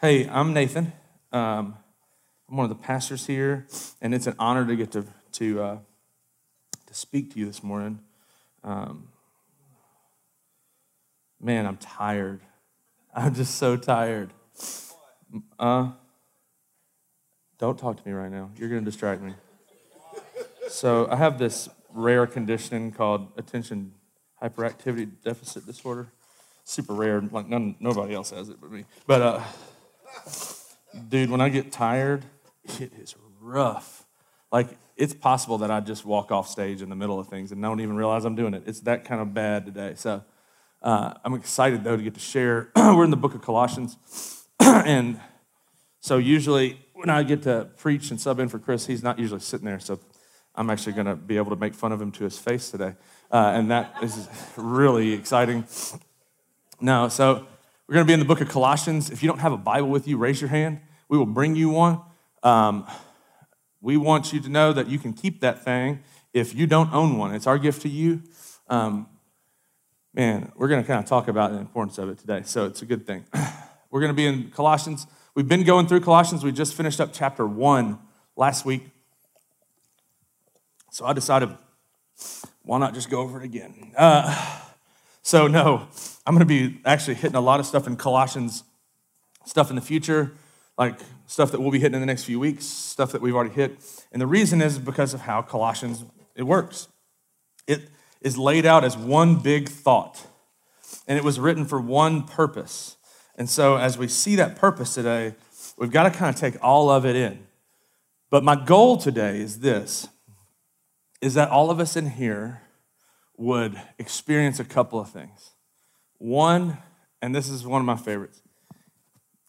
Hey, I'm Nathan. Um, I'm one of the pastors here, and it's an honor to get to to uh, to speak to you this morning. Um, man, I'm tired. I'm just so tired. Uh, don't talk to me right now. You're going to distract me. So I have this rare condition called attention hyperactivity deficit disorder. Super rare. Like none, nobody else has it but me. But uh, dude, when I get tired, it is rough. Like, it's possible that I just walk off stage in the middle of things and don't even realize I'm doing it. It's that kind of bad today. So, uh, I'm excited though to get to share. We're in the book of Colossians. and so, usually, when I get to preach and sub in for Chris, he's not usually sitting there. So, I'm actually going to be able to make fun of him to his face today. Uh, and that is really exciting. No, so we're going to be in the book of Colossians. If you don't have a Bible with you, raise your hand. We will bring you one. Um, we want you to know that you can keep that thing if you don't own one. It's our gift to you. Um, man, we're going to kind of talk about the importance of it today, so it's a good thing. We're going to be in Colossians. We've been going through Colossians. We just finished up chapter one last week. So I decided, why not just go over it again? Uh, so, no, I'm going to be actually hitting a lot of stuff in Colossians, stuff in the future, like stuff that we'll be hitting in the next few weeks, stuff that we've already hit. And the reason is because of how Colossians it works. It is laid out as one big thought, and it was written for one purpose. And so, as we see that purpose today, we've got to kind of take all of it in. But my goal today is this is that all of us in here would experience a couple of things. One, and this is one of my favorites,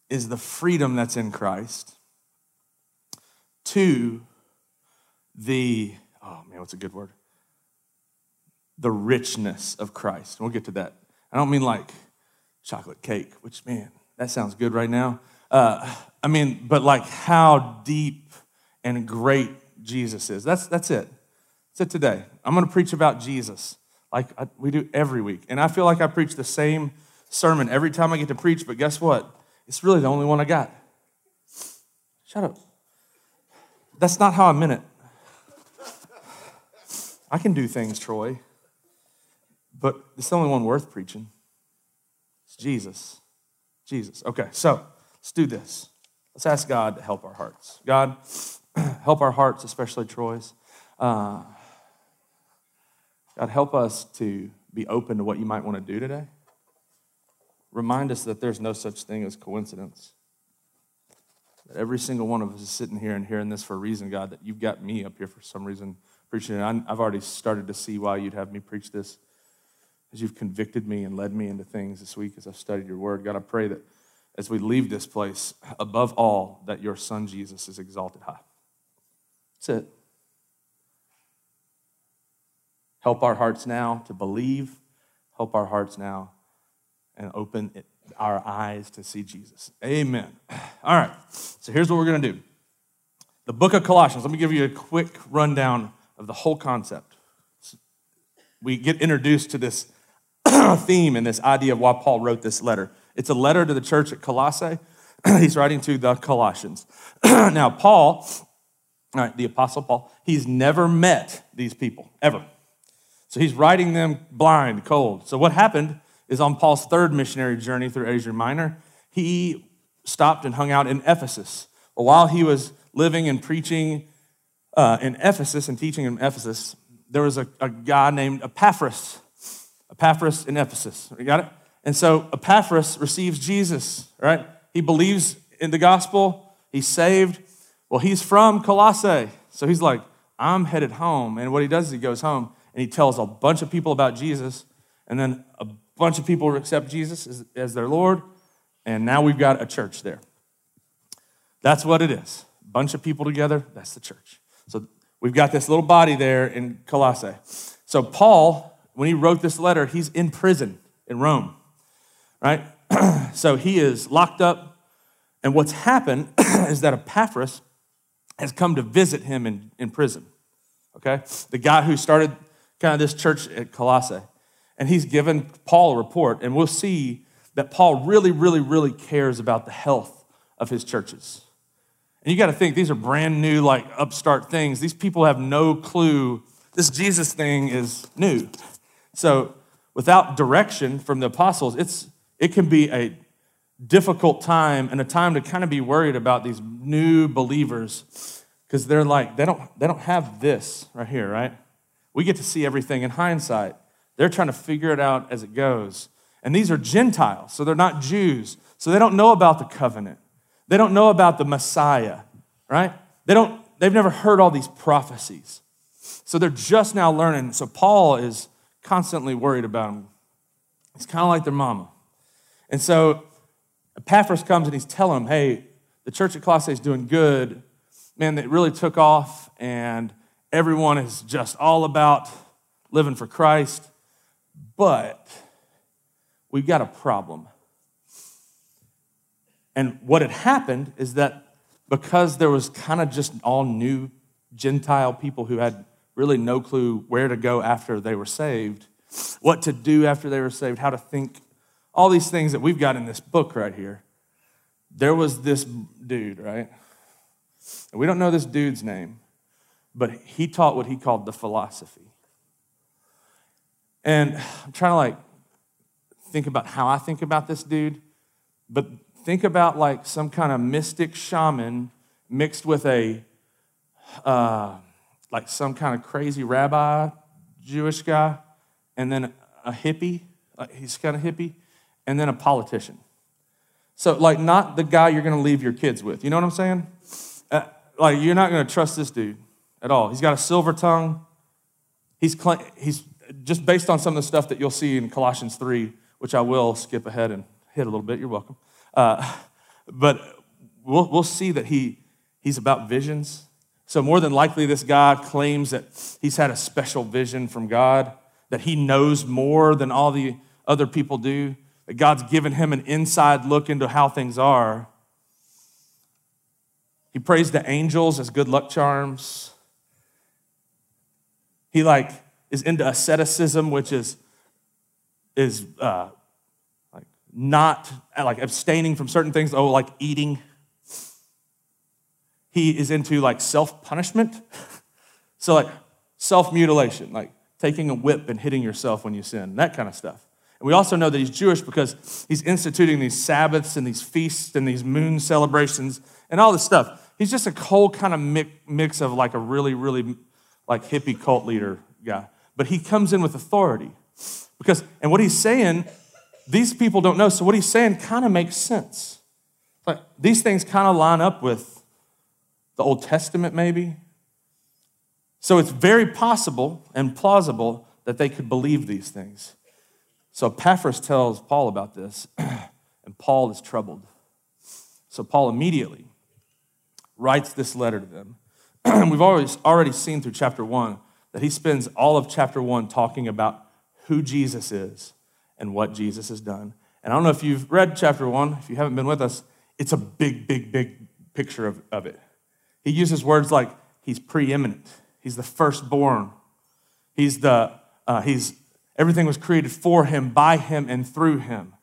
is the freedom that's in Christ. Two, the, oh man, what's a good word? The richness of Christ. We'll get to that. I don't mean like chocolate cake, which, man, that sounds good right now. Uh, I mean, but like how deep and great Jesus is. That's, that's it. It today. I'm going to preach about Jesus like I, we do every week. And I feel like I preach the same sermon every time I get to preach, but guess what? It's really the only one I got. Shut up. That's not how I meant it. I can do things, Troy, but it's the only one worth preaching. It's Jesus. Jesus. Okay, so let's do this. Let's ask God to help our hearts. God, help our hearts, especially Troy's. Uh, God, help us to be open to what you might want to do today. Remind us that there's no such thing as coincidence. That every single one of us is sitting here and hearing this for a reason, God, that you've got me up here for some reason preaching it. I've already started to see why you'd have me preach this as you've convicted me and led me into things this week as I've studied your word. God, I pray that as we leave this place, above all, that your son Jesus is exalted high. That's it. Help our hearts now to believe. Help our hearts now and open our eyes to see Jesus. Amen. All right, so here's what we're going to do the book of Colossians. Let me give you a quick rundown of the whole concept. We get introduced to this theme and this idea of why Paul wrote this letter. It's a letter to the church at Colossae. he's writing to the Colossians. now, Paul, all right, the Apostle Paul, he's never met these people, ever. So he's writing them blind, cold. So what happened is on Paul's third missionary journey through Asia Minor, he stopped and hung out in Ephesus. Well, while he was living and preaching uh, in Ephesus and teaching in Ephesus, there was a, a guy named Epaphras. Epaphras in Ephesus. You got it? And so Epaphras receives Jesus, right? He believes in the gospel, he's saved. Well, he's from Colossae. So he's like, I'm headed home. And what he does is he goes home and he tells a bunch of people about Jesus, and then a bunch of people accept Jesus as, as their Lord, and now we've got a church there. That's what it is. A bunch of people together, that's the church. So we've got this little body there in Colossae. So Paul, when he wrote this letter, he's in prison in Rome, right? so he is locked up, and what's happened is that Epaphras has come to visit him in, in prison. Okay? The guy who started kind of this church at Colossae. And he's given Paul a report, and we'll see that Paul really, really, really cares about the health of his churches. And you got to think, these are brand new, like upstart things. These people have no clue. This Jesus thing is new. So, without direction from the apostles, it's, it can be a difficult time and a time to kind of be worried about these new believers because they're like, they don't, they don't have this right here, right? We get to see everything in hindsight. They're trying to figure it out as it goes. And these are Gentiles, so they're not Jews. So they don't know about the covenant. They don't know about the Messiah, right? They don't, they've never heard all these prophecies. So they're just now learning. So Paul is constantly worried about them. He's kind of like their mama. And so Epaphras comes and he's telling them, hey, the church at Colossae is doing good. Man, it really took off, and everyone is just all about living for Christ. But we've got a problem. And what had happened is that because there was kind of just all new Gentile people who had really no clue where to go after they were saved, what to do after they were saved, how to think, all these things that we've got in this book right here. There was this dude, right? we don't know this dude's name, but he taught what he called the philosophy. And I'm trying to like think about how I think about this dude, but think about like some kind of mystic shaman mixed with a uh, like some kind of crazy rabbi, Jewish guy, and then a hippie. Like he's kind of hippie, and then a politician. So like not the guy you're going to leave your kids with. You know what I'm saying? Uh, like you're not going to trust this dude at all. He's got a silver tongue. He's he's just based on some of the stuff that you'll see in Colossians 3 which I will skip ahead and hit a little bit. You're welcome. Uh, but we'll, we'll see that he, he's about visions. So, more than likely, this guy claims that he's had a special vision from God, that he knows more than all the other people do, that God's given him an inside look into how things are. He prays to angels as good luck charms. He like is into asceticism, which is is uh, like not like abstaining from certain things, oh, like eating. He is into like self punishment. so, like self mutilation, like taking a whip and hitting yourself when you sin, that kind of stuff. And we also know that he's Jewish because he's instituting these Sabbaths and these feasts and these moon celebrations and all this stuff. He's just a whole kind of mix of like a really, really like hippie cult leader guy. But he comes in with authority. Because, and what he's saying, these people don't know. So what he's saying kind of makes sense. Like these things kind of line up with the Old Testament, maybe. So it's very possible and plausible that they could believe these things. So Epaphras tells Paul about this, and Paul is troubled. So Paul immediately writes this letter to them. We've always already seen through chapter one that he spends all of chapter one talking about who Jesus is and what Jesus has done. And I don't know if you've read chapter one, if you haven't been with us, it's a big, big, big picture of, of it. He uses words like he's preeminent, he's the firstborn, he's the, uh, he's, everything was created for him, by him, and through him.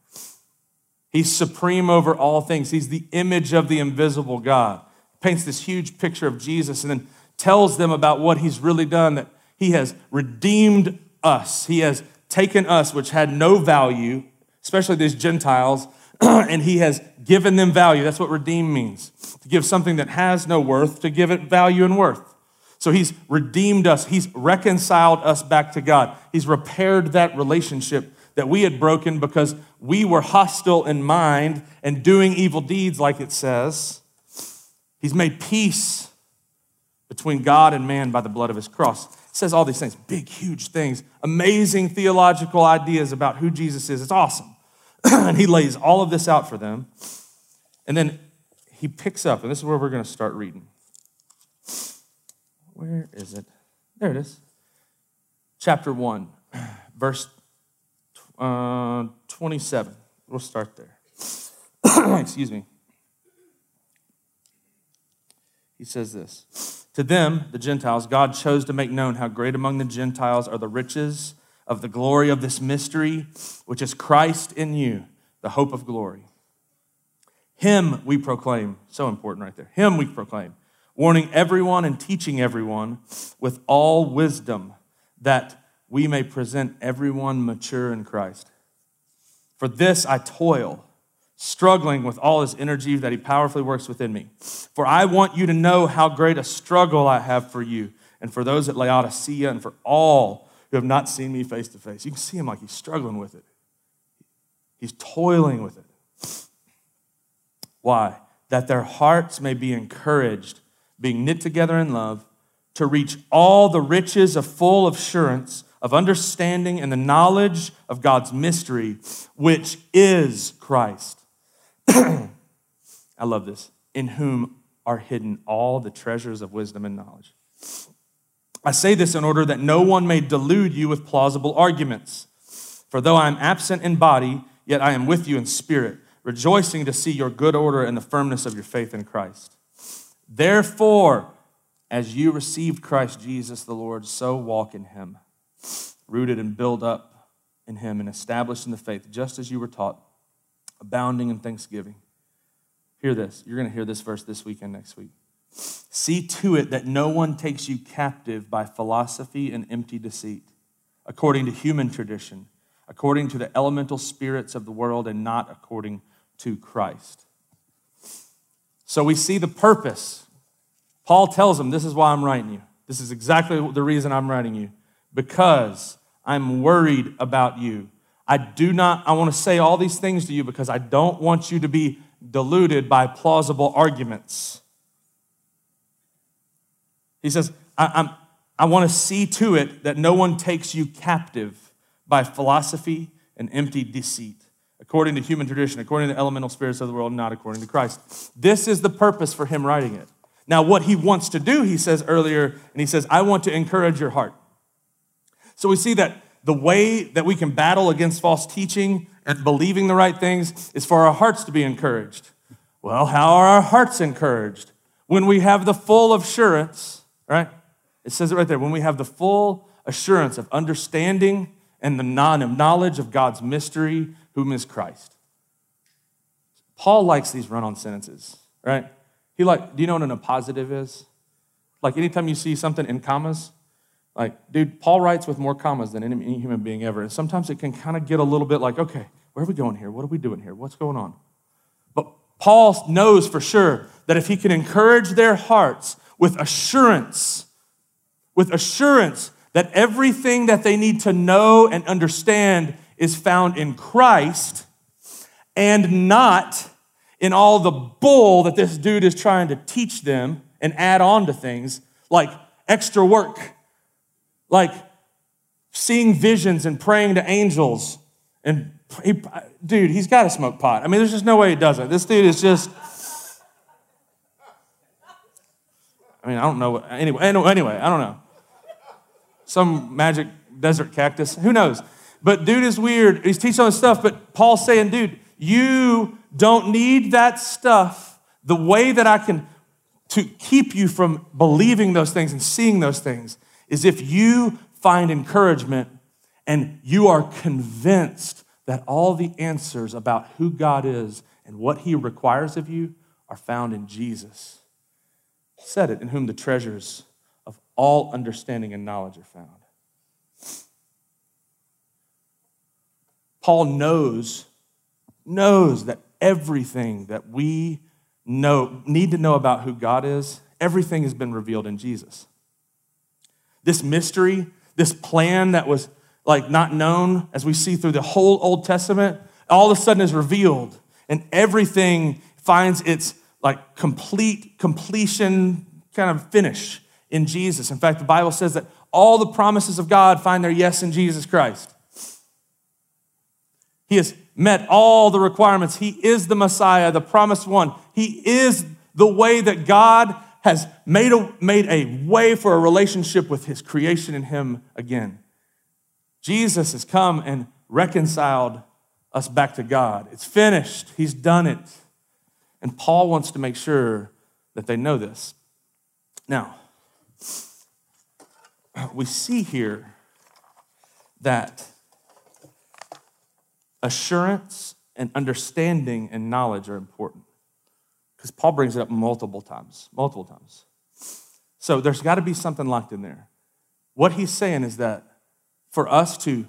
He's supreme over all things. He's the image of the invisible God. Paints this huge picture of Jesus and then tells them about what he's really done that he has redeemed us. He has taken us, which had no value, especially these Gentiles, and he has given them value. That's what redeem means to give something that has no worth, to give it value and worth. So he's redeemed us, he's reconciled us back to God, he's repaired that relationship that we had broken because we were hostile in mind and doing evil deeds, like it says. He's made peace between God and man by the blood of his cross says all these things, big, huge things, amazing theological ideas about who Jesus is. It's awesome. and he lays all of this out for them. And then he picks up, and this is where we're going to start reading. Where is it? There it is. Chapter 1, verse uh, 27. We'll start there. Excuse me. He says this. To them, the Gentiles, God chose to make known how great among the Gentiles are the riches of the glory of this mystery, which is Christ in you, the hope of glory. Him we proclaim. So important right there. Him we proclaim. Warning everyone and teaching everyone with all wisdom that we may present everyone mature in Christ. For this I toil, struggling with all his energy that he powerfully works within me. For I want you to know how great a struggle I have for you and for those at Laodicea and for all who have not seen me face to face. You can see him like he's struggling with it, he's toiling with it. Why? That their hearts may be encouraged, being knit together in love, to reach all the riches of full assurance of understanding and the knowledge of God's mystery, which is Christ. I love this. In whom are hidden all the treasures of wisdom and knowledge. I say this in order that no one may delude you with plausible arguments. For though I am absent in body, yet I am with you in spirit rejoicing to see your good order and the firmness of your faith in Christ. Therefore, as you received Christ Jesus the Lord, so walk in him, rooted and built up in him and established in the faith, just as you were taught, abounding in thanksgiving. Hear this. You're going to hear this verse this weekend, next week. See to it that no one takes you captive by philosophy and empty deceit, according to human tradition, according to the elemental spirits of the world, and not according to Christ. So we see the purpose. Paul tells them, This is why I'm writing you. This is exactly the reason I'm writing you. Because I'm worried about you. I do not, I want to say all these things to you because I don't want you to be deluded by plausible arguments. He says, I, I'm, I want to see to it that no one takes you captive by philosophy and empty deceit according to human tradition, according to the elemental spirits of the world, not according to Christ. This is the purpose for him writing it. Now, what he wants to do, he says earlier, and he says, I want to encourage your heart. So we see that the way that we can battle against false teaching and believing the right things is for our hearts to be encouraged. Well, how are our hearts encouraged? When we have the full assurance, right? It says it right there. When we have the full assurance of understanding and the knowledge of God's mystery, whom is Christ. Paul likes these run on sentences, right? He like, do you know what an appositive is? Like anytime you see something in commas, like, dude, Paul writes with more commas than any human being ever. And sometimes it can kind of get a little bit like, okay, where are we going here? What are we doing here? What's going on? But Paul knows for sure that if he can encourage their hearts with assurance, with assurance that everything that they need to know and understand is found in Christ and not in all the bull that this dude is trying to teach them and add on to things like extra work, like seeing visions and praying to angels. And he, dude, he's got to smoke pot. I mean, there's just no way he doesn't. This dude is just. I mean, I don't know. Anyway, anyway, I don't know. Some magic desert cactus. Who knows? But dude is weird. He's teaching all this stuff, but Paul's saying, dude, you don't need that stuff. The way that I can to keep you from believing those things and seeing those things is if you find encouragement and you are convinced that all the answers about who God is and what he requires of you are found in Jesus. said it, in whom the treasures of all understanding and knowledge are found. Paul knows, knows that everything that we know, need to know about who God is, everything has been revealed in Jesus. This mystery, this plan that was like not known as we see through the whole Old Testament, all of a sudden is revealed and everything finds its like complete completion kind of finish in Jesus. In fact, the Bible says that all the promises of God find their yes in Jesus Christ. He has met all the requirements. He is the Messiah, the promised one. He is the way that God has made a, made a way for a relationship with his creation and him again. Jesus has come and reconciled us back to God. It's finished, he's done it. And Paul wants to make sure that they know this. Now, we see here that assurance and understanding and knowledge are important. Paul brings it up multiple times, multiple times. So there's got to be something locked in there. What he's saying is that for us to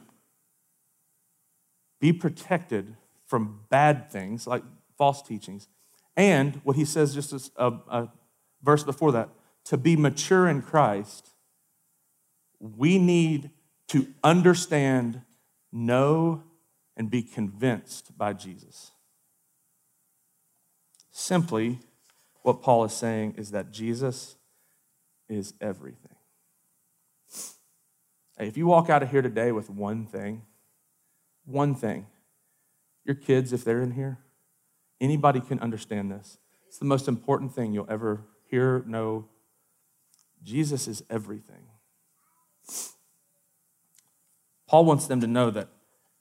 be protected from bad things like false teachings, and what he says just as a, a verse before that, to be mature in Christ, we need to understand, know, and be convinced by Jesus. Simply, what Paul is saying is that Jesus is everything. If you walk out of here today with one thing, one thing, your kids, if they're in here, anybody can understand this. It's the most important thing you'll ever hear, know. Jesus is everything. Paul wants them to know that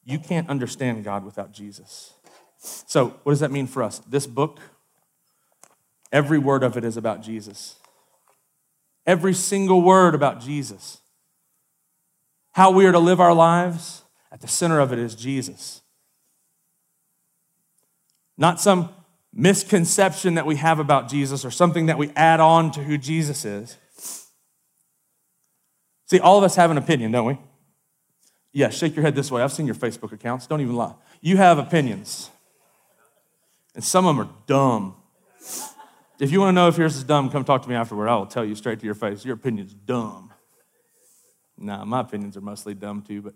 you can't understand God without Jesus. So, what does that mean for us? This book, every word of it is about Jesus. Every single word about Jesus. How we are to live our lives, at the center of it is Jesus. Not some misconception that we have about Jesus or something that we add on to who Jesus is. See, all of us have an opinion, don't we? Yeah, shake your head this way. I've seen your Facebook accounts. Don't even lie. You have opinions, and some of them are dumb. If you want to know if yours is dumb, come talk to me afterward. I will tell you straight to your face your opinion's dumb. Nah, my opinions are mostly dumb too, but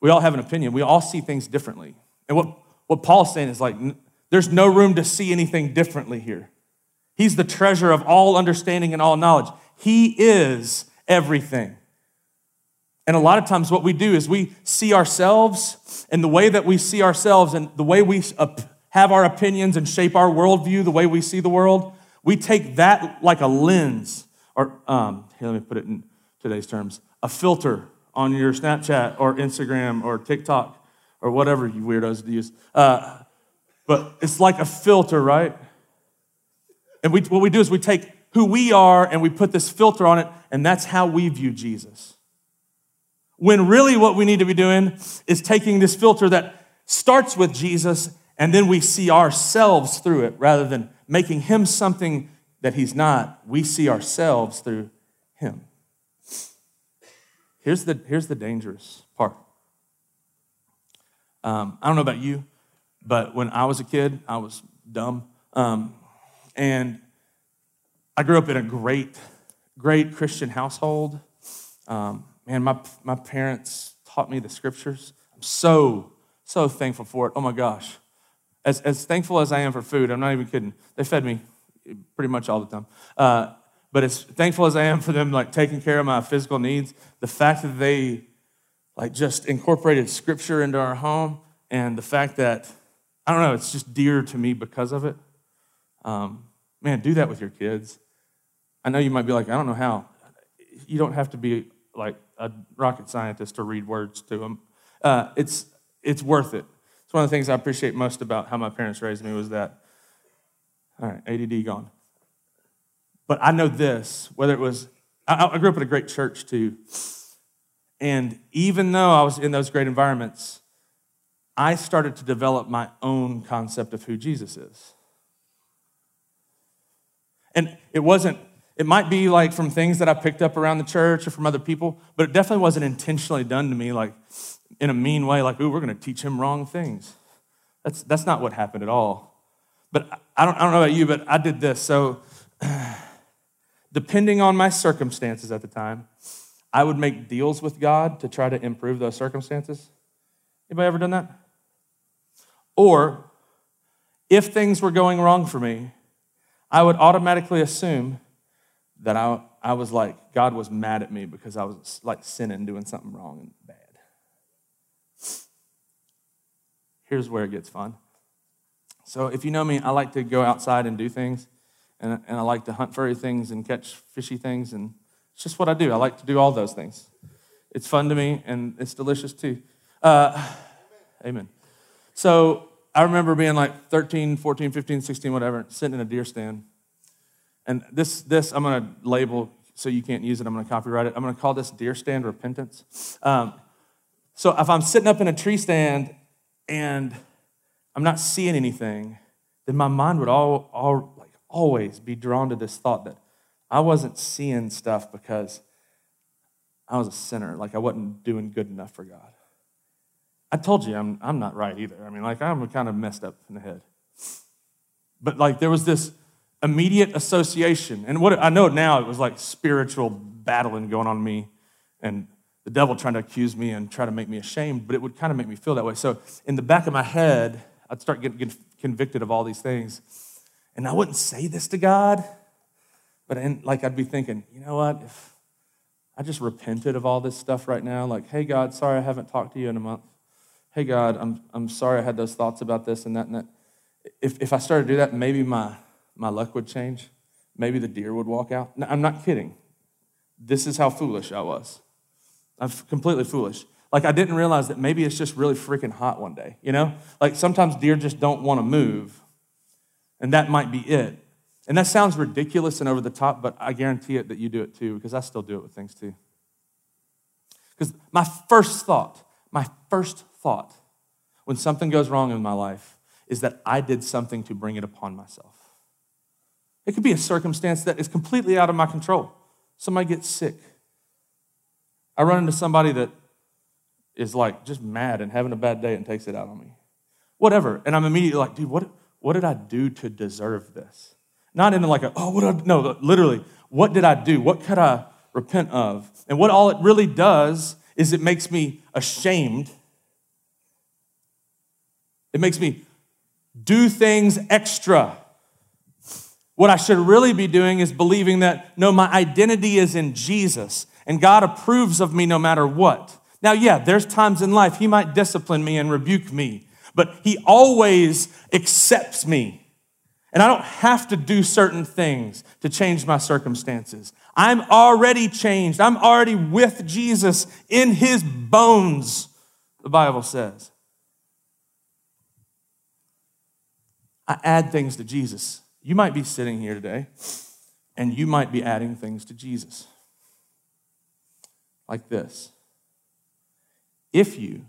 we all have an opinion. We all see things differently. And what, what Paul's saying is like, there's no room to see anything differently here. He's the treasure of all understanding and all knowledge. He is everything. And a lot of times, what we do is we see ourselves, and the way that we see ourselves and the way we have our opinions and shape our worldview, the way we see the world, we take that like a lens, or um, here, let me put it in today's terms, a filter on your Snapchat or Instagram or TikTok or whatever you weirdos use. Uh, but it's like a filter, right? And we, what we do is we take who we are and we put this filter on it, and that's how we view Jesus. When really what we need to be doing is taking this filter that starts with Jesus and then we see ourselves through it rather than making him something that he's not. We see ourselves through him. Here's the, here's the dangerous part. Um, I don't know about you, but when I was a kid, I was dumb. Um, and I grew up in a great, great Christian household. Um, man, my, my parents taught me the scriptures. I'm so, so thankful for it. Oh my gosh. As, as thankful as I am for food, I'm not even kidding. They fed me pretty much all the time. Uh, but as thankful as I am for them, like taking care of my physical needs, the fact that they like just incorporated scripture into our home and the fact that I don't know, it's just dear to me because of it. Um, man, do that with your kids. I know you might be like, I don't know how. You don't have to be like a rocket scientist to read words to them. Uh, it's, it's worth it. It's one of the things I appreciate most about how my parents raised me was that, all right, ADD gone. But I know this, whether it was, I, I grew up in a great church too. And even though I was in those great environments, I started to develop my own concept of who Jesus is. And it wasn't, it might be like from things that I picked up around the church or from other people, but it definitely wasn't intentionally done to me like in a mean way, like, ooh, we're going to teach him wrong things. That's, that's not what happened at all. But I don't, I don't know about you, but I did this. So, depending on my circumstances at the time, I would make deals with God to try to improve those circumstances. Anybody ever done that? Or if things were going wrong for me, I would automatically assume that I, I was like, God was mad at me because I was like sinning, doing something wrong and bad. Here's where it gets fun. So, if you know me, I like to go outside and do things, and, and I like to hunt furry things and catch fishy things, and it's just what I do. I like to do all those things. It's fun to me, and it's delicious too. Uh, amen. So I remember being like 13, 14, 15, 16, whatever, sitting in a deer stand. And this, this I'm going to label so you can't use it. I'm going to copyright it. I'm going to call this deer stand repentance. Um, so if I'm sitting up in a tree stand and I'm not seeing anything, then my mind would all, all like always be drawn to this thought that I wasn't seeing stuff because I was a sinner, like I wasn't doing good enough for God. I told you I'm, I'm not right either. I mean, like I'm kind of messed up in the head. But like there was this immediate association. And what I know now, it was like spiritual battling going on me and the devil trying to accuse me and try to make me ashamed, but it would kind of make me feel that way. So in the back of my head, I'd start getting, convicted of all these things. And I wouldn't say this to God, but in, like I'd be thinking, you know what? If I just repented of all this stuff right now, like, hey, God, sorry I haven't talked to you in a month. Hey, God, I'm, I'm sorry I had those thoughts about this and that and that. If, if I started to do that, maybe my, my luck would change. Maybe the deer would walk out. No, I'm not kidding. This is how foolish I was. I'm completely foolish. Like, I didn't realize that maybe it's just really freaking hot one day, you know? Like, sometimes deer just don't want to move and that might be it. And that sounds ridiculous and over the top, but I guarantee it that you do it too, because I still do it with things too. Because my first thought, my first thought when something goes wrong in my life is that I did something to bring it upon myself. It could be a circumstance that is completely out of my control. Somebody gets sick. I run into somebody that is like just mad and having a bad day and takes it out on me. Whatever. And I'm immediately like, dude, what, what did I do to deserve this? Not in like a, oh, what did I, no, literally, what did I do? What could I repent of? And what all it really does is it makes me ashamed. It makes me do things extra. What I should really be doing is believing that no, my identity is in Jesus and God approves of me no matter what. Now, yeah, there's times in life He might discipline me and rebuke me but He always accepts me. And I don't have to do certain things to change my circumstances. I'm already changed. I'm already with Jesus in His bones, the Bible says. I add things to Jesus. You might be sitting here today and you might be adding things to Jesus. Like this. If you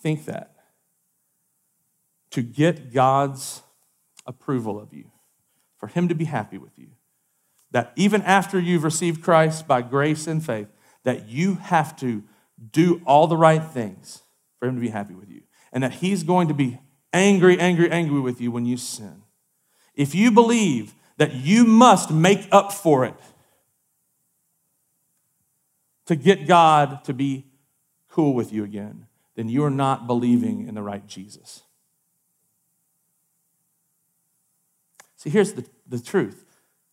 think that to get God's approval of you, for Him to be happy with you. That even after you've received Christ by grace and faith, that you have to do all the right things for Him to be happy with you. And that He's going to be angry, angry, angry with you when you sin. If you believe that you must make up for it to get God to be cool with you again, then you are not believing in the right Jesus. See, here's the, the truth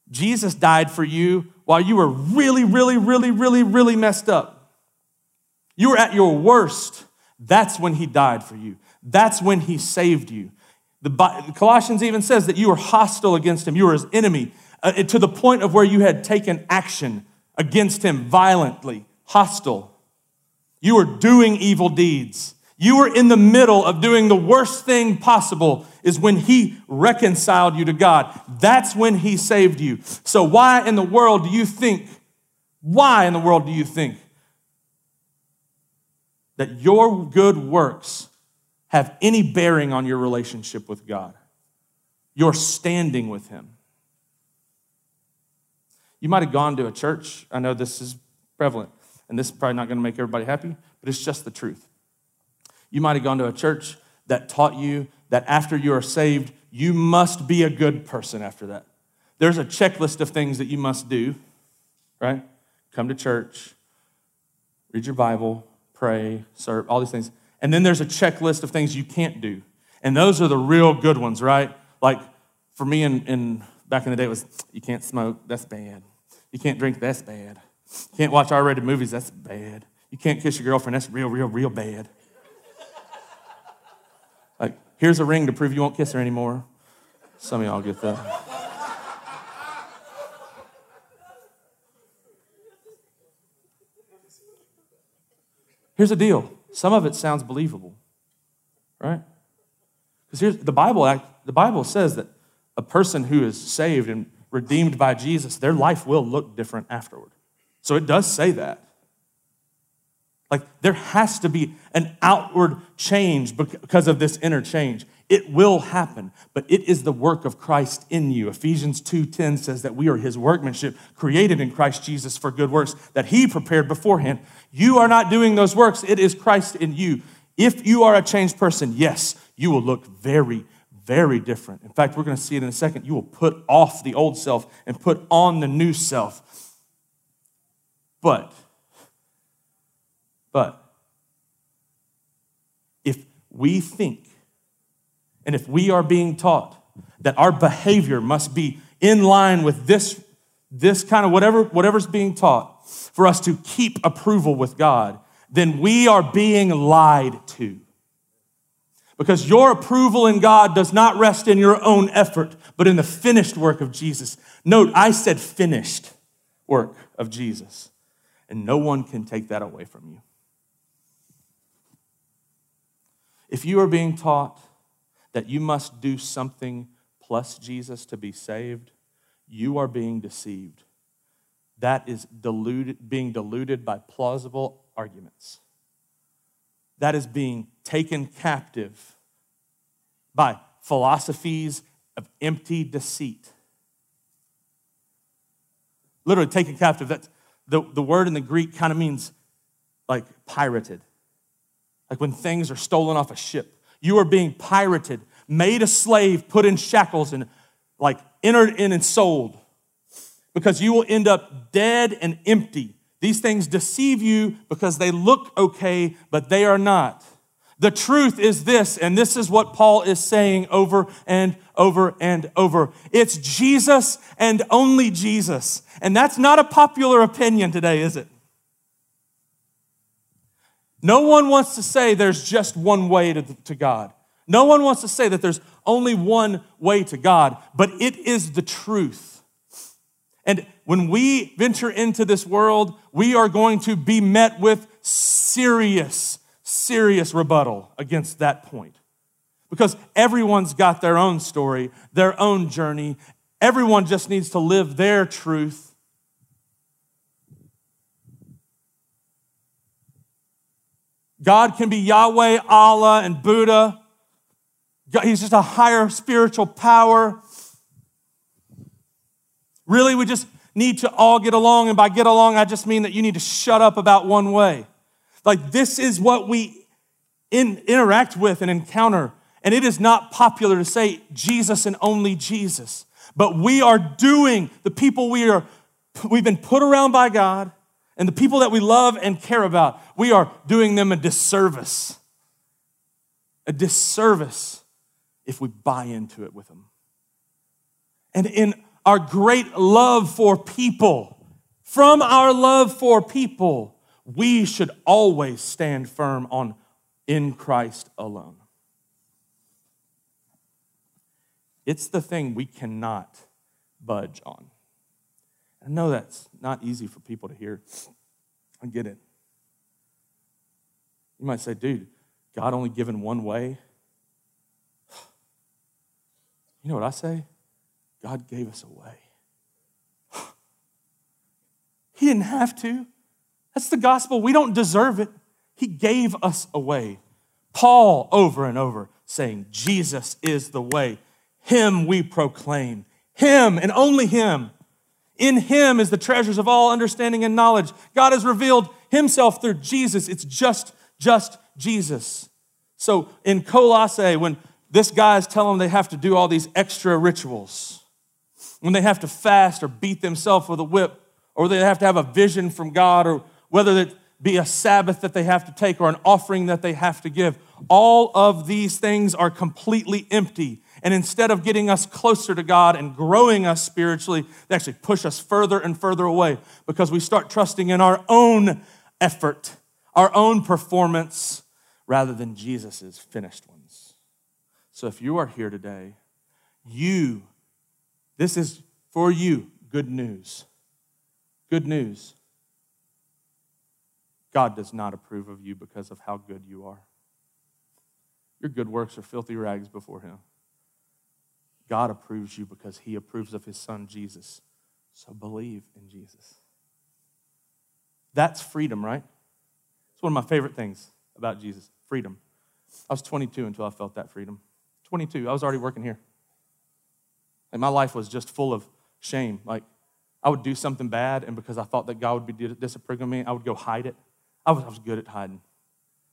Jesus died for you while you were really, really, really, really, really messed up. You were at your worst. That's when he died for you. That's when he saved you. The Colossians even says that you were hostile against him. You were his enemy uh, to the point of where you had taken action against him violently, hostile. You were doing evil deeds. You were in the middle of doing the worst thing possible, is when He reconciled you to God. That's when He saved you. So, why in the world do you think, why in the world do you think that your good works have any bearing on your relationship with God? Your standing with Him. You might have gone to a church. I know this is prevalent, and this is probably not going to make everybody happy, but it's just the truth. You might have gone to a church that taught you that after you are saved, you must be a good person after that. There's a checklist of things that you must do, right? Come to church, read your Bible, pray, serve, all these things. And then there's a checklist of things you can't do. And those are the real good ones, right? Like for me in, in back in the day it was you can't smoke, that's bad. You can't drink, that's bad. You can't watch R-rated movies, that's bad. You can't kiss your girlfriend, that's real, real, real bad. Like, here's a ring to prove you won't kiss her anymore. Some of y'all get that. Here's the deal. Some of it sounds believable, right? Because here's the Bible. act, The Bible says that a person who is saved and redeemed by Jesus, their life will look different afterward. So it does say that. Like there has to be an outward change because of this inner change. It will happen, but it is the work of Christ in you. Ephesians 2:10 says that we are his workmanship, created in Christ Jesus for good works that he prepared beforehand. You are not doing those works, it is Christ in you. If you are a changed person, yes, you will look very very different. In fact, we're going to see it in a second. You will put off the old self and put on the new self. But but if we think and if we are being taught that our behavior must be in line with this, this kind of whatever, whatever's being taught for us to keep approval with God, then we are being lied to. Because your approval in God does not rest in your own effort, but in the finished work of Jesus. Note, I said finished work of Jesus, and no one can take that away from you. If you are being taught that you must do something plus Jesus to be saved, you are being deceived. That is deluded, being deluded by plausible arguments. That is being taken captive by philosophies of empty deceit. Literally, taken captive. That's, the, the word in the Greek kind of means like pirated, like when things are stolen off a ship. You are being pirated, made a slave, put in shackles, and like entered in and sold because you will end up dead and empty. These things deceive you because they look okay, but they are not. The truth is this, and this is what Paul is saying over and over and over. It's Jesus and only Jesus. And that's not a popular opinion today, is it? No one wants to say there's just one way to, to God. No one wants to say that there's only one way to God, but it is the truth. And when we venture into this world, we are going to be met with serious, serious rebuttal against that point. Because everyone's got their own story, their own journey. Everyone just needs to live their truth. God can be Yahweh, Allah, and Buddha. He's just a higher spiritual power. Really, we just need to all get along. And by get along, I just mean that you need to shut up about one way. Like, this is what we in, interact with and encounter. And it is not popular to say Jesus and only Jesus. But we are doing the people we are, we've been put around by God and the people that we love and care about, we are doing them a disservice. A disservice if we buy into it with them. And in our great love for people, from our love for people, we should always stand firm on in Christ alone. It's the thing we cannot budge on. I know that's not easy for people to hear. I get it. You might say, dude, God only given one way. You know what I say? God gave us a way. He didn't have to. That's the gospel. We don't deserve it. He gave us a way. Paul, over and over, saying, Jesus is the way. Him we proclaim. Him and only Him. In him is the treasures of all understanding and knowledge. God has revealed himself through Jesus. It's just, just Jesus. So in Colossae, when this guy is telling them they have to do all these extra rituals, when they have to fast or beat themselves with a whip, or they have to have a vision from God, or whether it be a Sabbath that they have to take or an offering that they have to give, all of these things are completely empty and instead of getting us closer to God and growing us spiritually, they actually push us further and further away because we start trusting in our own effort, our own performance, rather than Jesus' finished ones. So if you are here today, you, this is for you good news. Good news. God does not approve of you because of how good you are. Your good works are filthy rags before Him. God approves you because he approves of his son Jesus. So believe in Jesus. That's freedom, right? It's one of my favorite things about Jesus freedom. I was 22 until I felt that freedom. 22, I was already working here. And my life was just full of shame. Like, I would do something bad, and because I thought that God would be disapproving of me, I would go hide it. I was, I was good at hiding.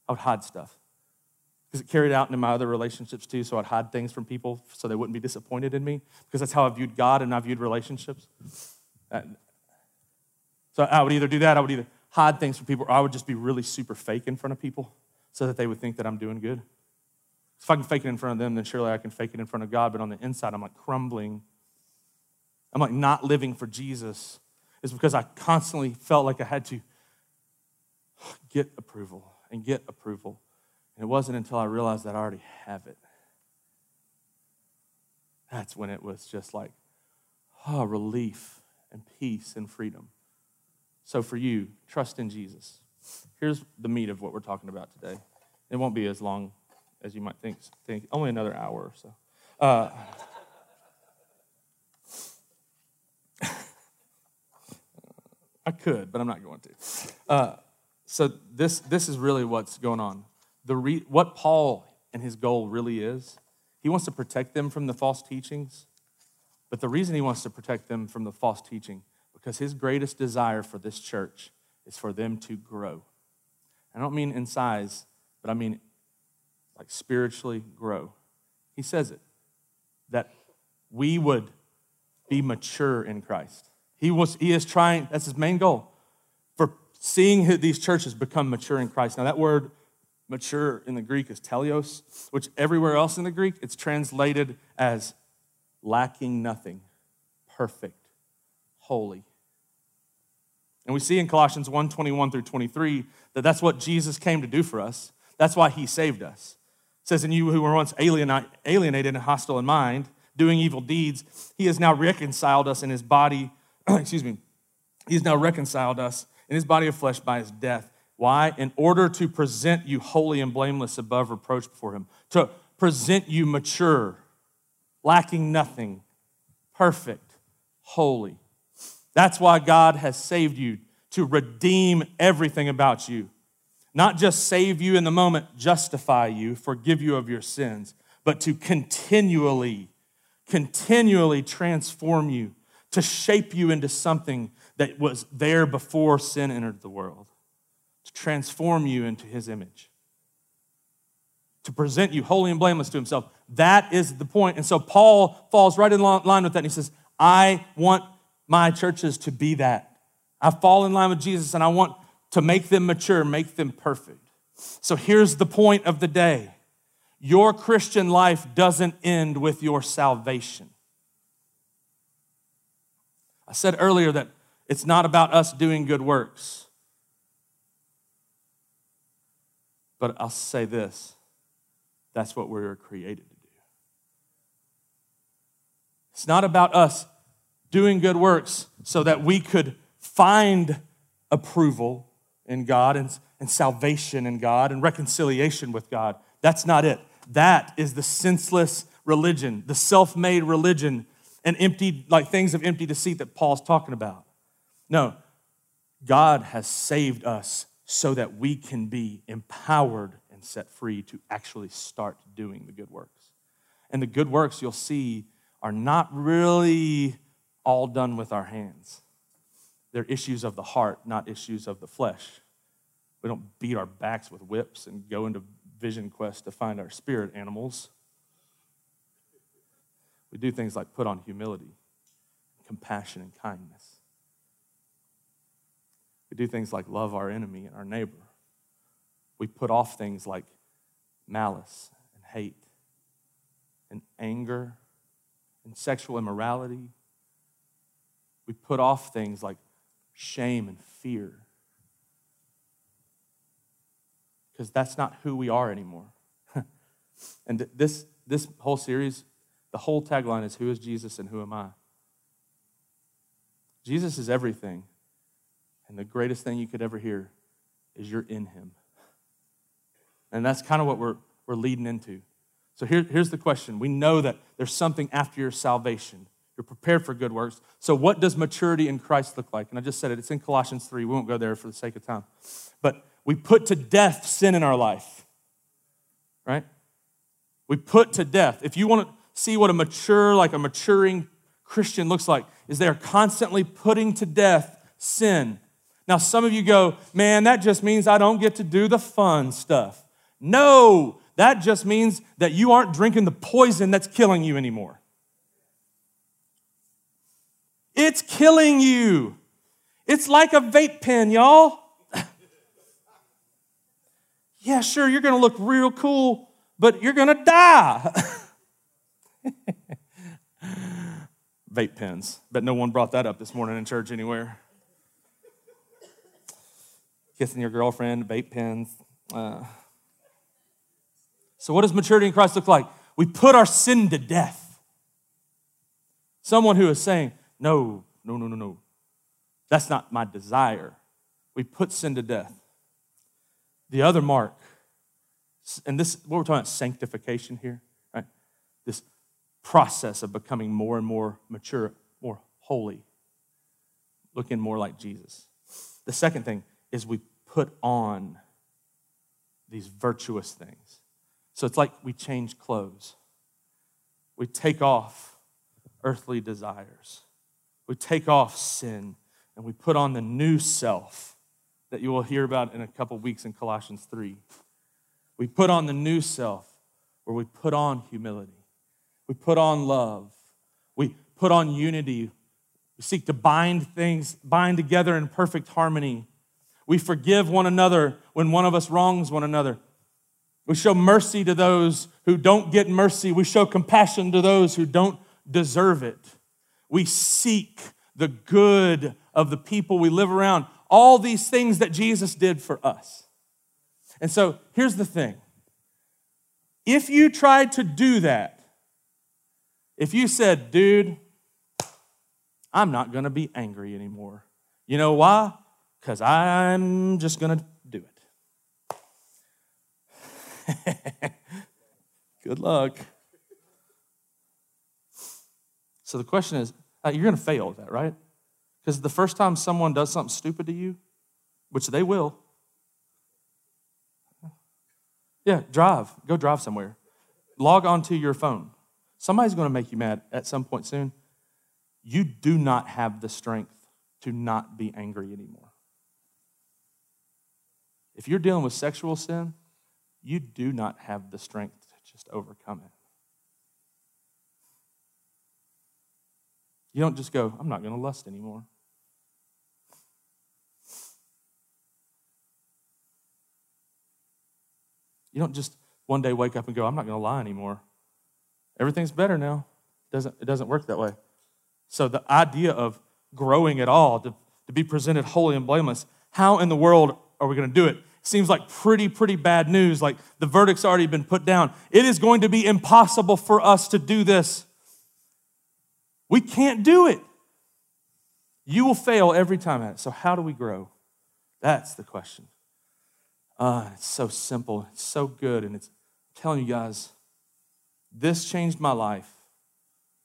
I would hide stuff. Because it carried out into my other relationships too, so I'd hide things from people so they wouldn't be disappointed in me, because that's how I viewed God and I viewed relationships. Uh, so I would either do that, I would either hide things from people, or I would just be really super fake in front of people so that they would think that I'm doing good. If I can fake it in front of them, then surely I can fake it in front of God, but on the inside, I'm like crumbling. I'm like not living for Jesus. It's because I constantly felt like I had to get approval and get approval. And it wasn't until I realized that I already have it. That's when it was just like, oh, relief and peace and freedom. So for you, trust in Jesus. Here's the meat of what we're talking about today. It won't be as long as you might think. think only another hour or so. Uh, I could, but I'm not going to. Uh, so this this is really what's going on. The re, what Paul and his goal really is, he wants to protect them from the false teachings. But the reason he wants to protect them from the false teaching, because his greatest desire for this church is for them to grow. I don't mean in size, but I mean like spiritually grow. He says it that we would be mature in Christ. He was he is trying that's his main goal seeing these churches become mature in Christ. Now that word mature in the Greek is teleos, which everywhere else in the Greek it's translated as lacking nothing, perfect, holy. And we see in Colossians 1 21 through 23 that that's what Jesus came to do for us. That's why he saved us. It says, In you who were once alienated and hostile in mind, doing evil deeds, he has now reconciled us in his body, excuse me, he's now reconciled us in his body of flesh by his death. Why? In order to present you holy and blameless above reproach before him, to present you mature, lacking nothing, perfect, holy. That's why God has saved you to redeem everything about you. Not just save you in the moment, justify you, forgive you of your sins, but to continually, continually transform you, to shape you into something that was there before sin entered the world, to transform you into his image, to present you holy and blameless to himself. That is the point. And so Paul falls right in line with that. And he says, I want my churches to be that. I fall in line with Jesus and I want to make them mature, make them perfect. So here's the point of the day your Christian life doesn't end with your salvation. I said earlier that it's not about us doing good works. But I'll say this that's what we were created to do. It's not about us doing good works so that we could find approval in God and, and salvation in God and reconciliation with God. That's not it. That is the senseless religion, the self made religion, and empty, like things of empty deceit that Paul's talking about. No, God has saved us so that we can be empowered and set free to actually start doing the good works. And the good works you'll see are not really all done with our hands. They're issues of the heart, not issues of the flesh. We don't beat our backs with whips and go into vision quest to find our spirit animals. We do things like put on humility, compassion, and kindness. We do things like love our enemy and our neighbor. We put off things like malice and hate and anger and sexual immorality. We put off things like shame and fear because that's not who we are anymore. and this, this whole series, the whole tagline is Who is Jesus and who am I? Jesus is everything. And the greatest thing you could ever hear is you're in him. And that's kind of what we're, we're leading into. So here, here's the question. We know that there's something after your salvation. You're prepared for good works. So, what does maturity in Christ look like? And I just said it, it's in Colossians 3. We won't go there for the sake of time. But we put to death sin in our life, right? We put to death. If you want to see what a mature, like a maturing Christian looks like, is they're constantly putting to death sin. Now, some of you go, man, that just means I don't get to do the fun stuff. No, that just means that you aren't drinking the poison that's killing you anymore. It's killing you. It's like a vape pen, y'all. yeah, sure, you're gonna look real cool, but you're gonna die. vape pens. Bet no one brought that up this morning in church anywhere. Kissing your girlfriend, vape pens. Uh, so, what does maturity in Christ look like? We put our sin to death. Someone who is saying, No, no, no, no, no. That's not my desire. We put sin to death. The other mark, and this what we're talking about sanctification here, right? This process of becoming more and more mature, more holy, looking more like Jesus. The second thing is we put on these virtuous things. So it's like we change clothes. We take off earthly desires. We take off sin and we put on the new self that you will hear about in a couple weeks in Colossians 3. We put on the new self where we put on humility. We put on love. We put on unity. We seek to bind things, bind together in perfect harmony. We forgive one another when one of us wrongs one another. We show mercy to those who don't get mercy. We show compassion to those who don't deserve it. We seek the good of the people we live around. All these things that Jesus did for us. And so here's the thing if you tried to do that, if you said, dude, I'm not gonna be angry anymore, you know why? Because I'm just gonna do it. Good luck. So the question is uh, you're going to fail at that, right? Because the first time someone does something stupid to you, which they will, yeah, drive. Go drive somewhere. Log onto your phone. Somebody's going to make you mad at some point soon. You do not have the strength to not be angry anymore. If you're dealing with sexual sin, you do not have the strength to just overcome it. You don't just go, I'm not going to lust anymore. You don't just one day wake up and go, I'm not going to lie anymore. Everything's better now. It doesn't, it doesn't work that way. So, the idea of growing at all, to, to be presented holy and blameless, how in the world are we going to do it? Seems like pretty, pretty bad news, like the verdict's already been put down. It is going to be impossible for us to do this. We can't do it. You will fail every time at it. So, how do we grow? That's the question. Uh, it's so simple, it's so good, and it's I'm telling you guys, this changed my life.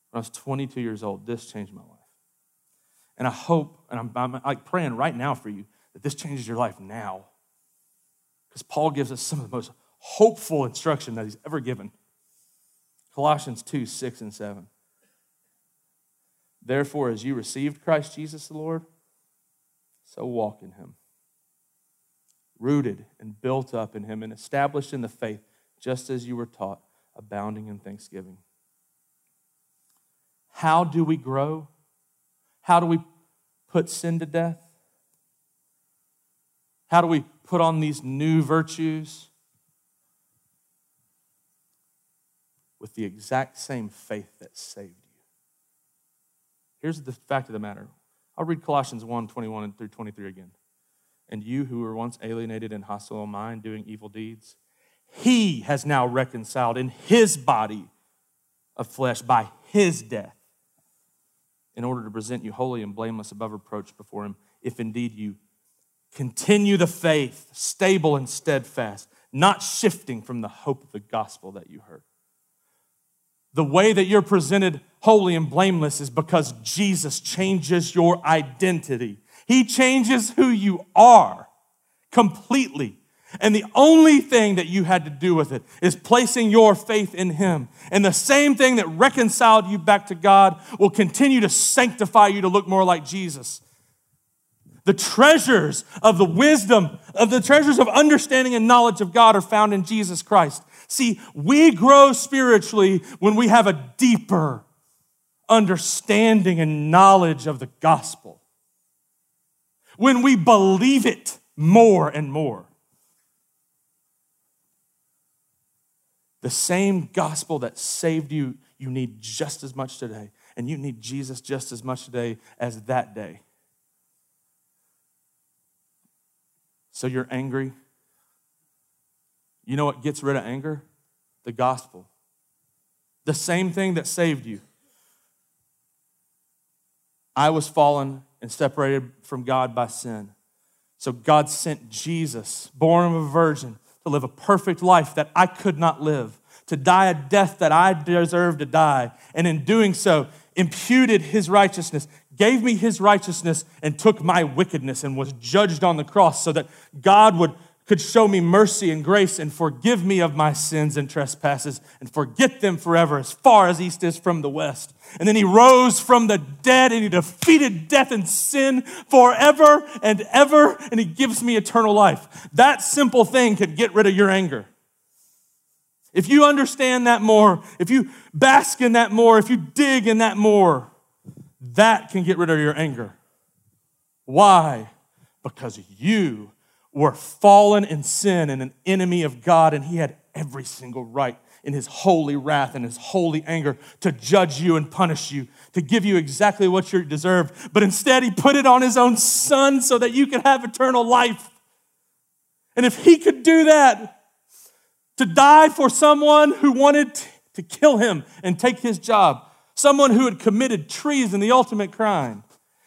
When I was 22 years old, this changed my life. And I hope, and I'm, I'm like praying right now for you, that this changes your life now. Because Paul gives us some of the most hopeful instruction that he's ever given. Colossians 2 6 and 7. Therefore, as you received Christ Jesus the Lord, so walk in him. Rooted and built up in him and established in the faith, just as you were taught, abounding in thanksgiving. How do we grow? How do we put sin to death? How do we put on these new virtues? With the exact same faith that saved you. Here's the fact of the matter. I'll read Colossians 1 21 through 23 again. And you who were once alienated and hostile in mind, doing evil deeds, he has now reconciled in his body of flesh by his death in order to present you holy and blameless above reproach before him, if indeed you Continue the faith, stable and steadfast, not shifting from the hope of the gospel that you heard. The way that you're presented holy and blameless is because Jesus changes your identity. He changes who you are. completely. And the only thing that you had to do with it is placing your faith in Him. And the same thing that reconciled you back to God will continue to sanctify you to look more like Jesus. The treasures of the wisdom, of the treasures of understanding and knowledge of God are found in Jesus Christ. See, we grow spiritually when we have a deeper understanding and knowledge of the gospel. When we believe it more and more. The same gospel that saved you, you need just as much today. And you need Jesus just as much today as that day. So you're angry. You know what gets rid of anger? The gospel. The same thing that saved you. I was fallen and separated from God by sin. So God sent Jesus, born of a virgin, to live a perfect life that I could not live, to die a death that I deserved to die. And in doing so, imputed his righteousness, gave me his righteousness, and took my wickedness and was judged on the cross so that God would could show me mercy and grace and forgive me of my sins and trespasses and forget them forever as far as east is from the west. And then he rose from the dead and he defeated death and sin forever and ever, and he gives me eternal life. That simple thing could get rid of your anger. If you understand that more, if you bask in that more, if you dig in that more, that can get rid of your anger. Why? Because you were fallen in sin and an enemy of God, and he had every single right in his holy wrath and his holy anger to judge you and punish you, to give you exactly what you deserved. But instead, he put it on his own son so that you could have eternal life. And if he could do that, to die for someone who wanted to kill him and take his job, someone who had committed treason, the ultimate crime,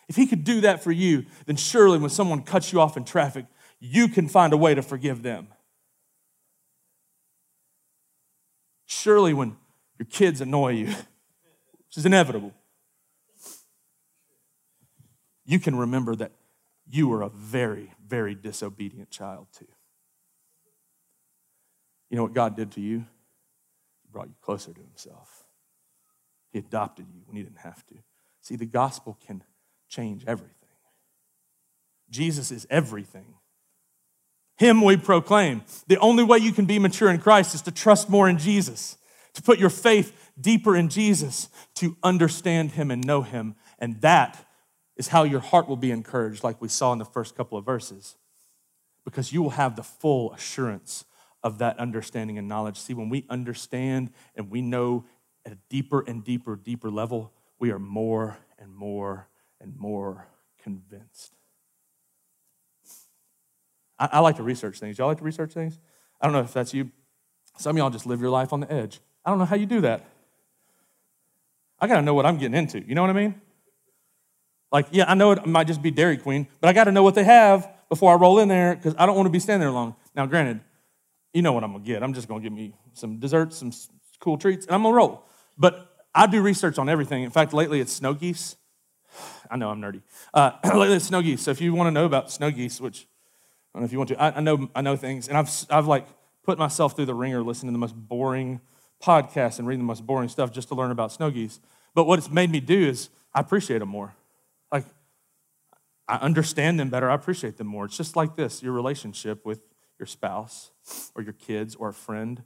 if he could do that for you, then surely when someone cuts you off in traffic, you can find a way to forgive them. Surely, when your kids annoy you, which is inevitable, you can remember that you were a very, very disobedient child, too. You know what God did to you? He brought you closer to Himself. He adopted you when He didn't have to. See, the gospel can change everything. Jesus is everything. Him we proclaim. The only way you can be mature in Christ is to trust more in Jesus, to put your faith deeper in Jesus, to understand Him and know Him. And that is how your heart will be encouraged, like we saw in the first couple of verses, because you will have the full assurance of that understanding and knowledge. See, when we understand and we know at a deeper and deeper, deeper level, we are more and more and more convinced. I, I like to research things. Y'all like to research things? I don't know if that's you. Some of y'all just live your life on the edge. I don't know how you do that. I got to know what I'm getting into. You know what I mean? Like, yeah, I know it might just be Dairy Queen, but I got to know what they have before I roll in there because I don't want to be standing there long. Now, granted, you know what I'm to get. I'm just to get me some desserts, some cool treats, and I'm to roll. But I do research on everything. In fact, lately it's snow geese. I know I'm nerdy. Uh, lately it's snow geese. So if you want to know about snow geese, which I don't know if you want to. I, I, know, I know things, and I've, I've like put myself through the wringer listening to the most boring podcasts and reading the most boring stuff just to learn about snow geese. But what it's made me do is I appreciate them more. Like, I understand them better. I appreciate them more. It's just like this your relationship with your spouse or your kids or a friend.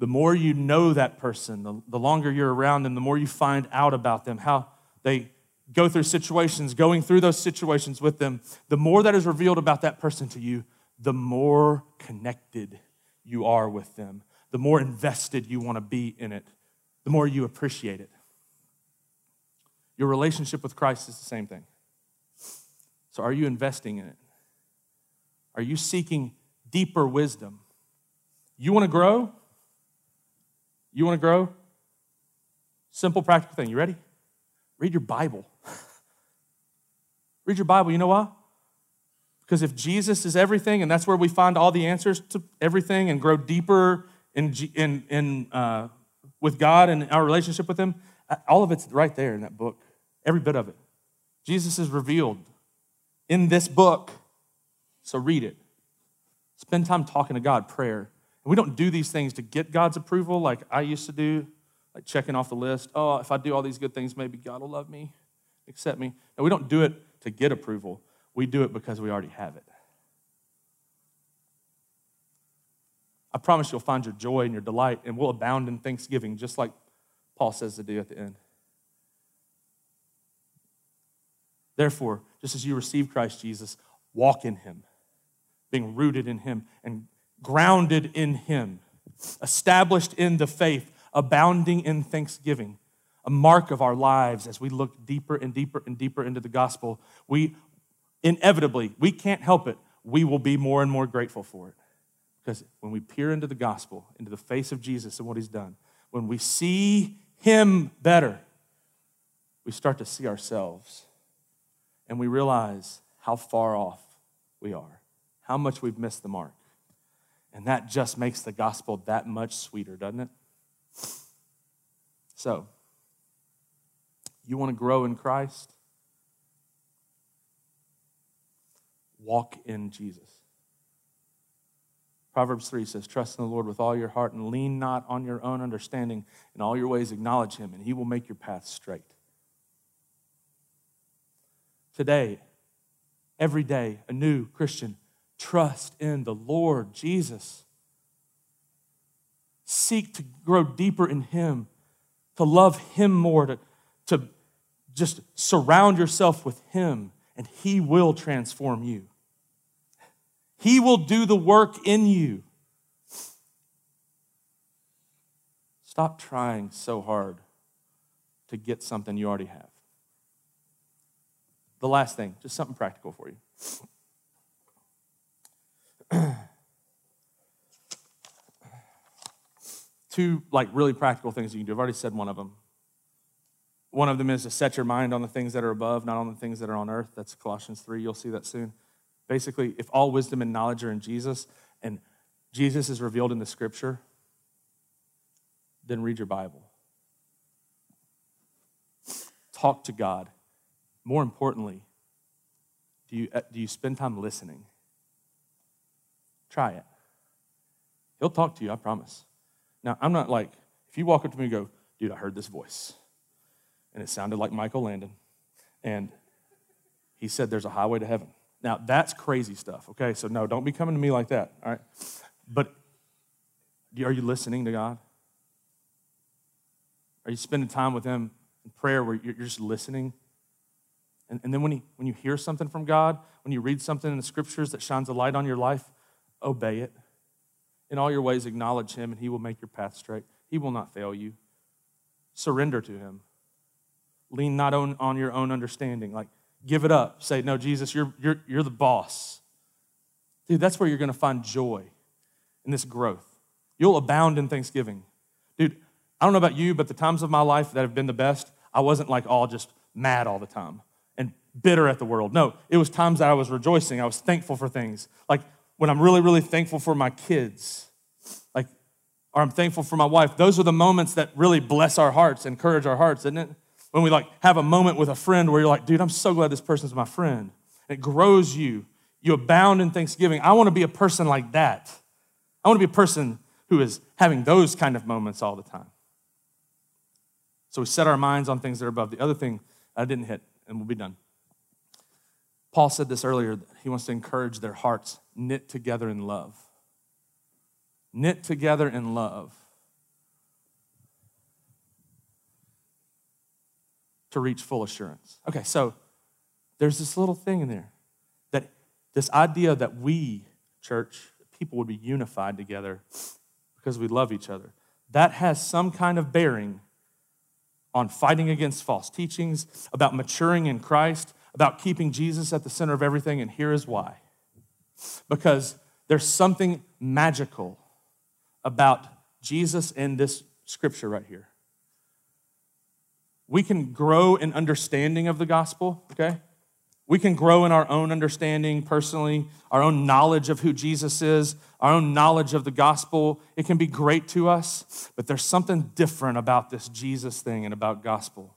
The more you know that person, the, the longer you're around them, the more you find out about them, how they go through situations, going through those situations with them, the more that is revealed about that person to you, the more connected you are with them, the more invested you want to be in it, the more you appreciate it. Your relationship with Christ is the same thing. So, are you investing in it? Are you seeking deeper wisdom? You want to grow? You want to grow? Simple, practical thing. You ready? Read your Bible. Read your Bible. You know why? Because if Jesus is everything, and that's where we find all the answers to everything and grow deeper in, in, in, uh, with God and our relationship with Him, all of it's right there in that book. Every bit of it. Jesus is revealed in this book. So read it. Spend time talking to God, prayer. We don't do these things to get God's approval like I used to do, like checking off the list. Oh, if I do all these good things, maybe God will love me, accept me. No, we don't do it to get approval. We do it because we already have it. I promise you'll find your joy and your delight, and will abound in thanksgiving, just like Paul says to do at the end. Therefore, just as you receive Christ Jesus, walk in him, being rooted in him and grounded in him, established in the faith, abounding in thanksgiving, a mark of our lives as we look deeper and deeper and deeper into the gospel. We inevitably, we can't help it, we will be more and more grateful for it. Because when we peer into the gospel, into the face of Jesus and what he's done, when we see him better, we start to see ourselves and we realize how far off we are, how much we've missed the mark. And that just makes the gospel that much sweeter, doesn't it? So, you want to grow in Christ? Walk in Jesus. Proverbs 3 says, Trust in the Lord with all your heart and lean not on your own understanding. In all your ways, acknowledge him, and he will make your path straight. Today, every day, a new Christian, trust in the Lord Jesus. Seek to grow deeper in him, to love him more, to, to just surround yourself with him, and he will transform you. He will do the work in you. Stop trying so hard to get something you already have. The last thing, just something practical for you. Two like really practical things you can do. I've already said one of them. One of them is to set your mind on the things that are above, not on the things that are on earth. That's Colossians 3. You'll see that soon. Basically, if all wisdom and knowledge are in Jesus and Jesus is revealed in the scripture, then read your Bible. Talk to God. More importantly, do you, uh, do you spend time listening? Try it. He'll talk to you, I promise. Now, I'm not like, if you walk up to me and go, dude, I heard this voice, and it sounded like Michael Landon, and he said there's a highway to heaven. Now, that's crazy stuff, okay? So, no, don't be coming to me like that, all right? But are you listening to God? Are you spending time with Him in prayer where you're just listening? And, and then when, he, when you hear something from God, when you read something in the scriptures that shines a light on your life, obey it. In all your ways, acknowledge Him, and He will make your path straight. He will not fail you. Surrender to Him. Lean not on, on your own understanding. Like, Give it up. Say, no, Jesus, you're, you're, you're the boss. Dude, that's where you're going to find joy in this growth. You'll abound in thanksgiving. Dude, I don't know about you, but the times of my life that have been the best, I wasn't like all just mad all the time and bitter at the world. No, it was times that I was rejoicing. I was thankful for things. Like when I'm really, really thankful for my kids, like, or I'm thankful for my wife. Those are the moments that really bless our hearts, encourage our hearts, isn't it? when we like have a moment with a friend where you're like, dude, I'm so glad this person's my friend. It grows you. You abound in thanksgiving. I want to be a person like that. I want to be a person who is having those kind of moments all the time. So we set our minds on things that are above. The other thing I didn't hit, and we'll be done. Paul said this earlier. He wants to encourage their hearts knit together in love. Knit together in love. to reach full assurance. Okay, so there's this little thing in there that this idea that we, church, people would be unified together because we love each other. That has some kind of bearing on fighting against false teachings, about maturing in Christ, about keeping Jesus at the center of everything, and here is why. Because there's something magical about Jesus in this scripture right here we can grow in understanding of the gospel, okay? We can grow in our own understanding personally, our own knowledge of who Jesus is, our own knowledge of the gospel. It can be great to us, but there's something different about this Jesus thing and about gospel.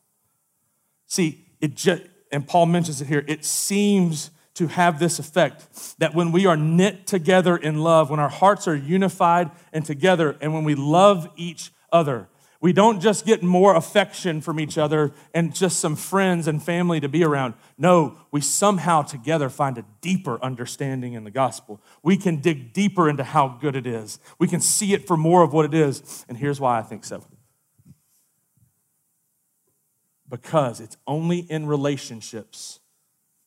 See, it just, and Paul mentions it here, it seems to have this effect that when we are knit together in love, when our hearts are unified and together, and when we love each other, we don't just get more affection from each other and just some friends and family to be around. No, we somehow together find a deeper understanding in the gospel. We can dig deeper into how good it is. We can see it for more of what it is. And here's why I think so because it's only in relationships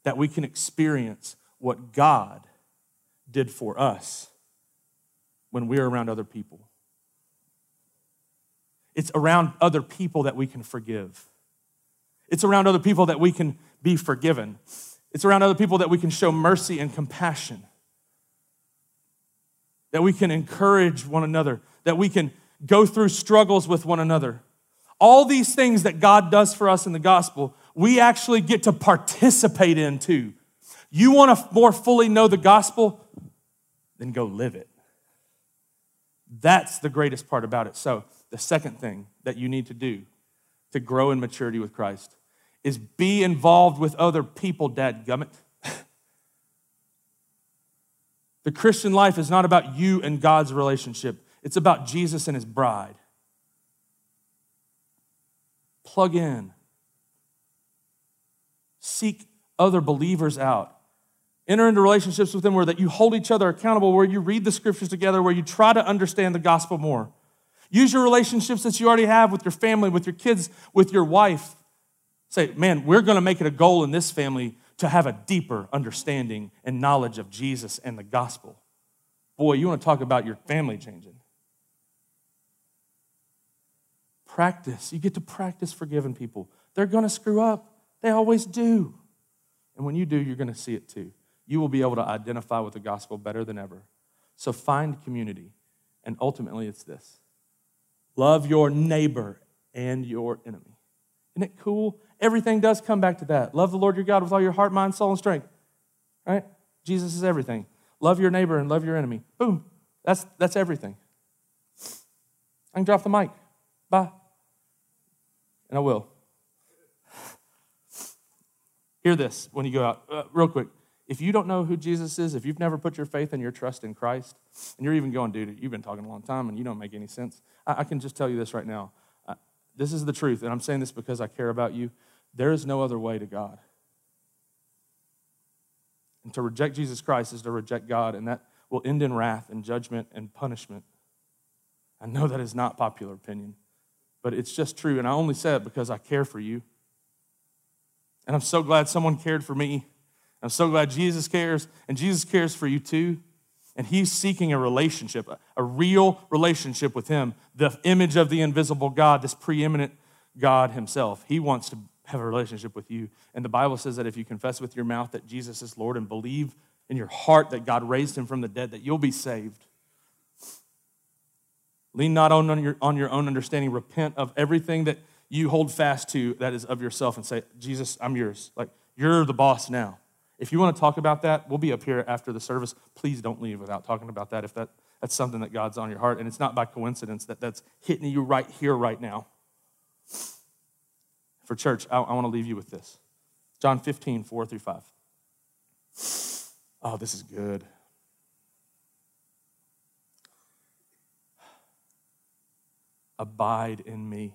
that we can experience what God did for us when we're around other people. It's around other people that we can forgive. It's around other people that we can be forgiven. It's around other people that we can show mercy and compassion. That we can encourage one another, that we can go through struggles with one another. All these things that God does for us in the gospel, we actually get to participate in too. You want to more fully know the gospel? Then go live it. That's the greatest part about it. So, the second thing that you need to do to grow in maturity with Christ is be involved with other people, dad gummit. the Christian life is not about you and God's relationship, it's about Jesus and his bride. Plug in, seek other believers out. Enter into relationships with them where that you hold each other accountable, where you read the scriptures together, where you try to understand the gospel more. Use your relationships that you already have with your family, with your kids, with your wife. Say, man, we're going to make it a goal in this family to have a deeper understanding and knowledge of Jesus and the gospel. Boy, you want to talk about your family changing. Practice. You get to practice forgiving people. They're going to screw up, they always do. And when you do, you're going to see it too. You will be able to identify with the gospel better than ever. So find community. And ultimately, it's this Love your neighbor and your enemy. Isn't it cool? Everything does come back to that. Love the Lord your God with all your heart, mind, soul, and strength. Right? Jesus is everything. Love your neighbor and love your enemy. Boom. That's, that's everything. I can drop the mic. Bye. And I will. Hear this when you go out, uh, real quick. If you don't know who Jesus is, if you've never put your faith and your trust in Christ, and you're even going, dude, you've been talking a long time and you don't make any sense, I, I can just tell you this right now. Uh, this is the truth, and I'm saying this because I care about you. There is no other way to God. And to reject Jesus Christ is to reject God, and that will end in wrath and judgment and punishment. I know that is not popular opinion, but it's just true. And I only say it because I care for you. And I'm so glad someone cared for me I'm so glad Jesus cares, and Jesus cares for you too. And he's seeking a relationship, a real relationship with him, the image of the invisible God, this preeminent God himself. He wants to have a relationship with you. And the Bible says that if you confess with your mouth that Jesus is Lord and believe in your heart that God raised him from the dead, that you'll be saved. Lean not on your, on your own understanding. Repent of everything that you hold fast to that is of yourself and say, Jesus, I'm yours. Like, you're the boss now. If you want to talk about that, we'll be up here after the service. Please don't leave without talking about that if that, that's something that God's on your heart. And it's not by coincidence that that's hitting you right here, right now. For church, I, I want to leave you with this John 15, 4 through 5. Oh, this is good. Abide in me.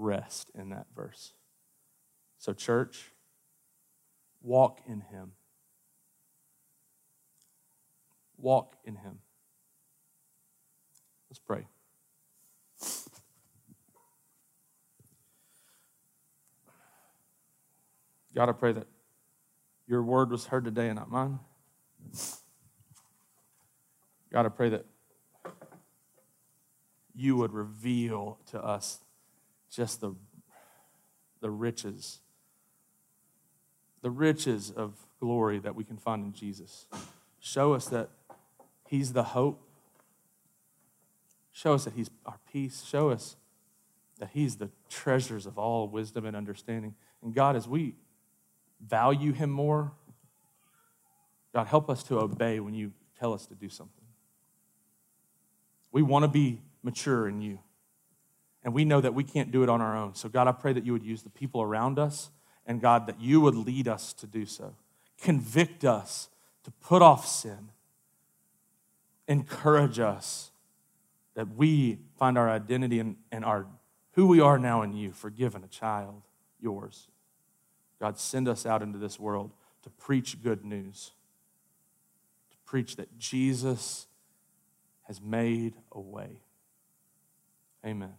rest in that verse. So, church, Walk in Him. Walk in Him. Let's pray. God, I pray that your word was heard today and not mine. God, I pray that you would reveal to us just the, the riches the riches of glory that we can find in Jesus. Show us that He's the hope. Show us that He's our peace. Show us that He's the treasures of all wisdom and understanding. And God, as we value Him more, God, help us to obey when you tell us to do something. We want to be mature in you. And we know that we can't do it on our own. So, God, I pray that you would use the people around us, and God, that you would lead us to do so. Convict us to put off sin. Encourage us that we find our identity and, and our who we are now in you, forgiven, a child, yours. God, send us out into this world to preach good news, to preach that Jesus has made a way. Amen.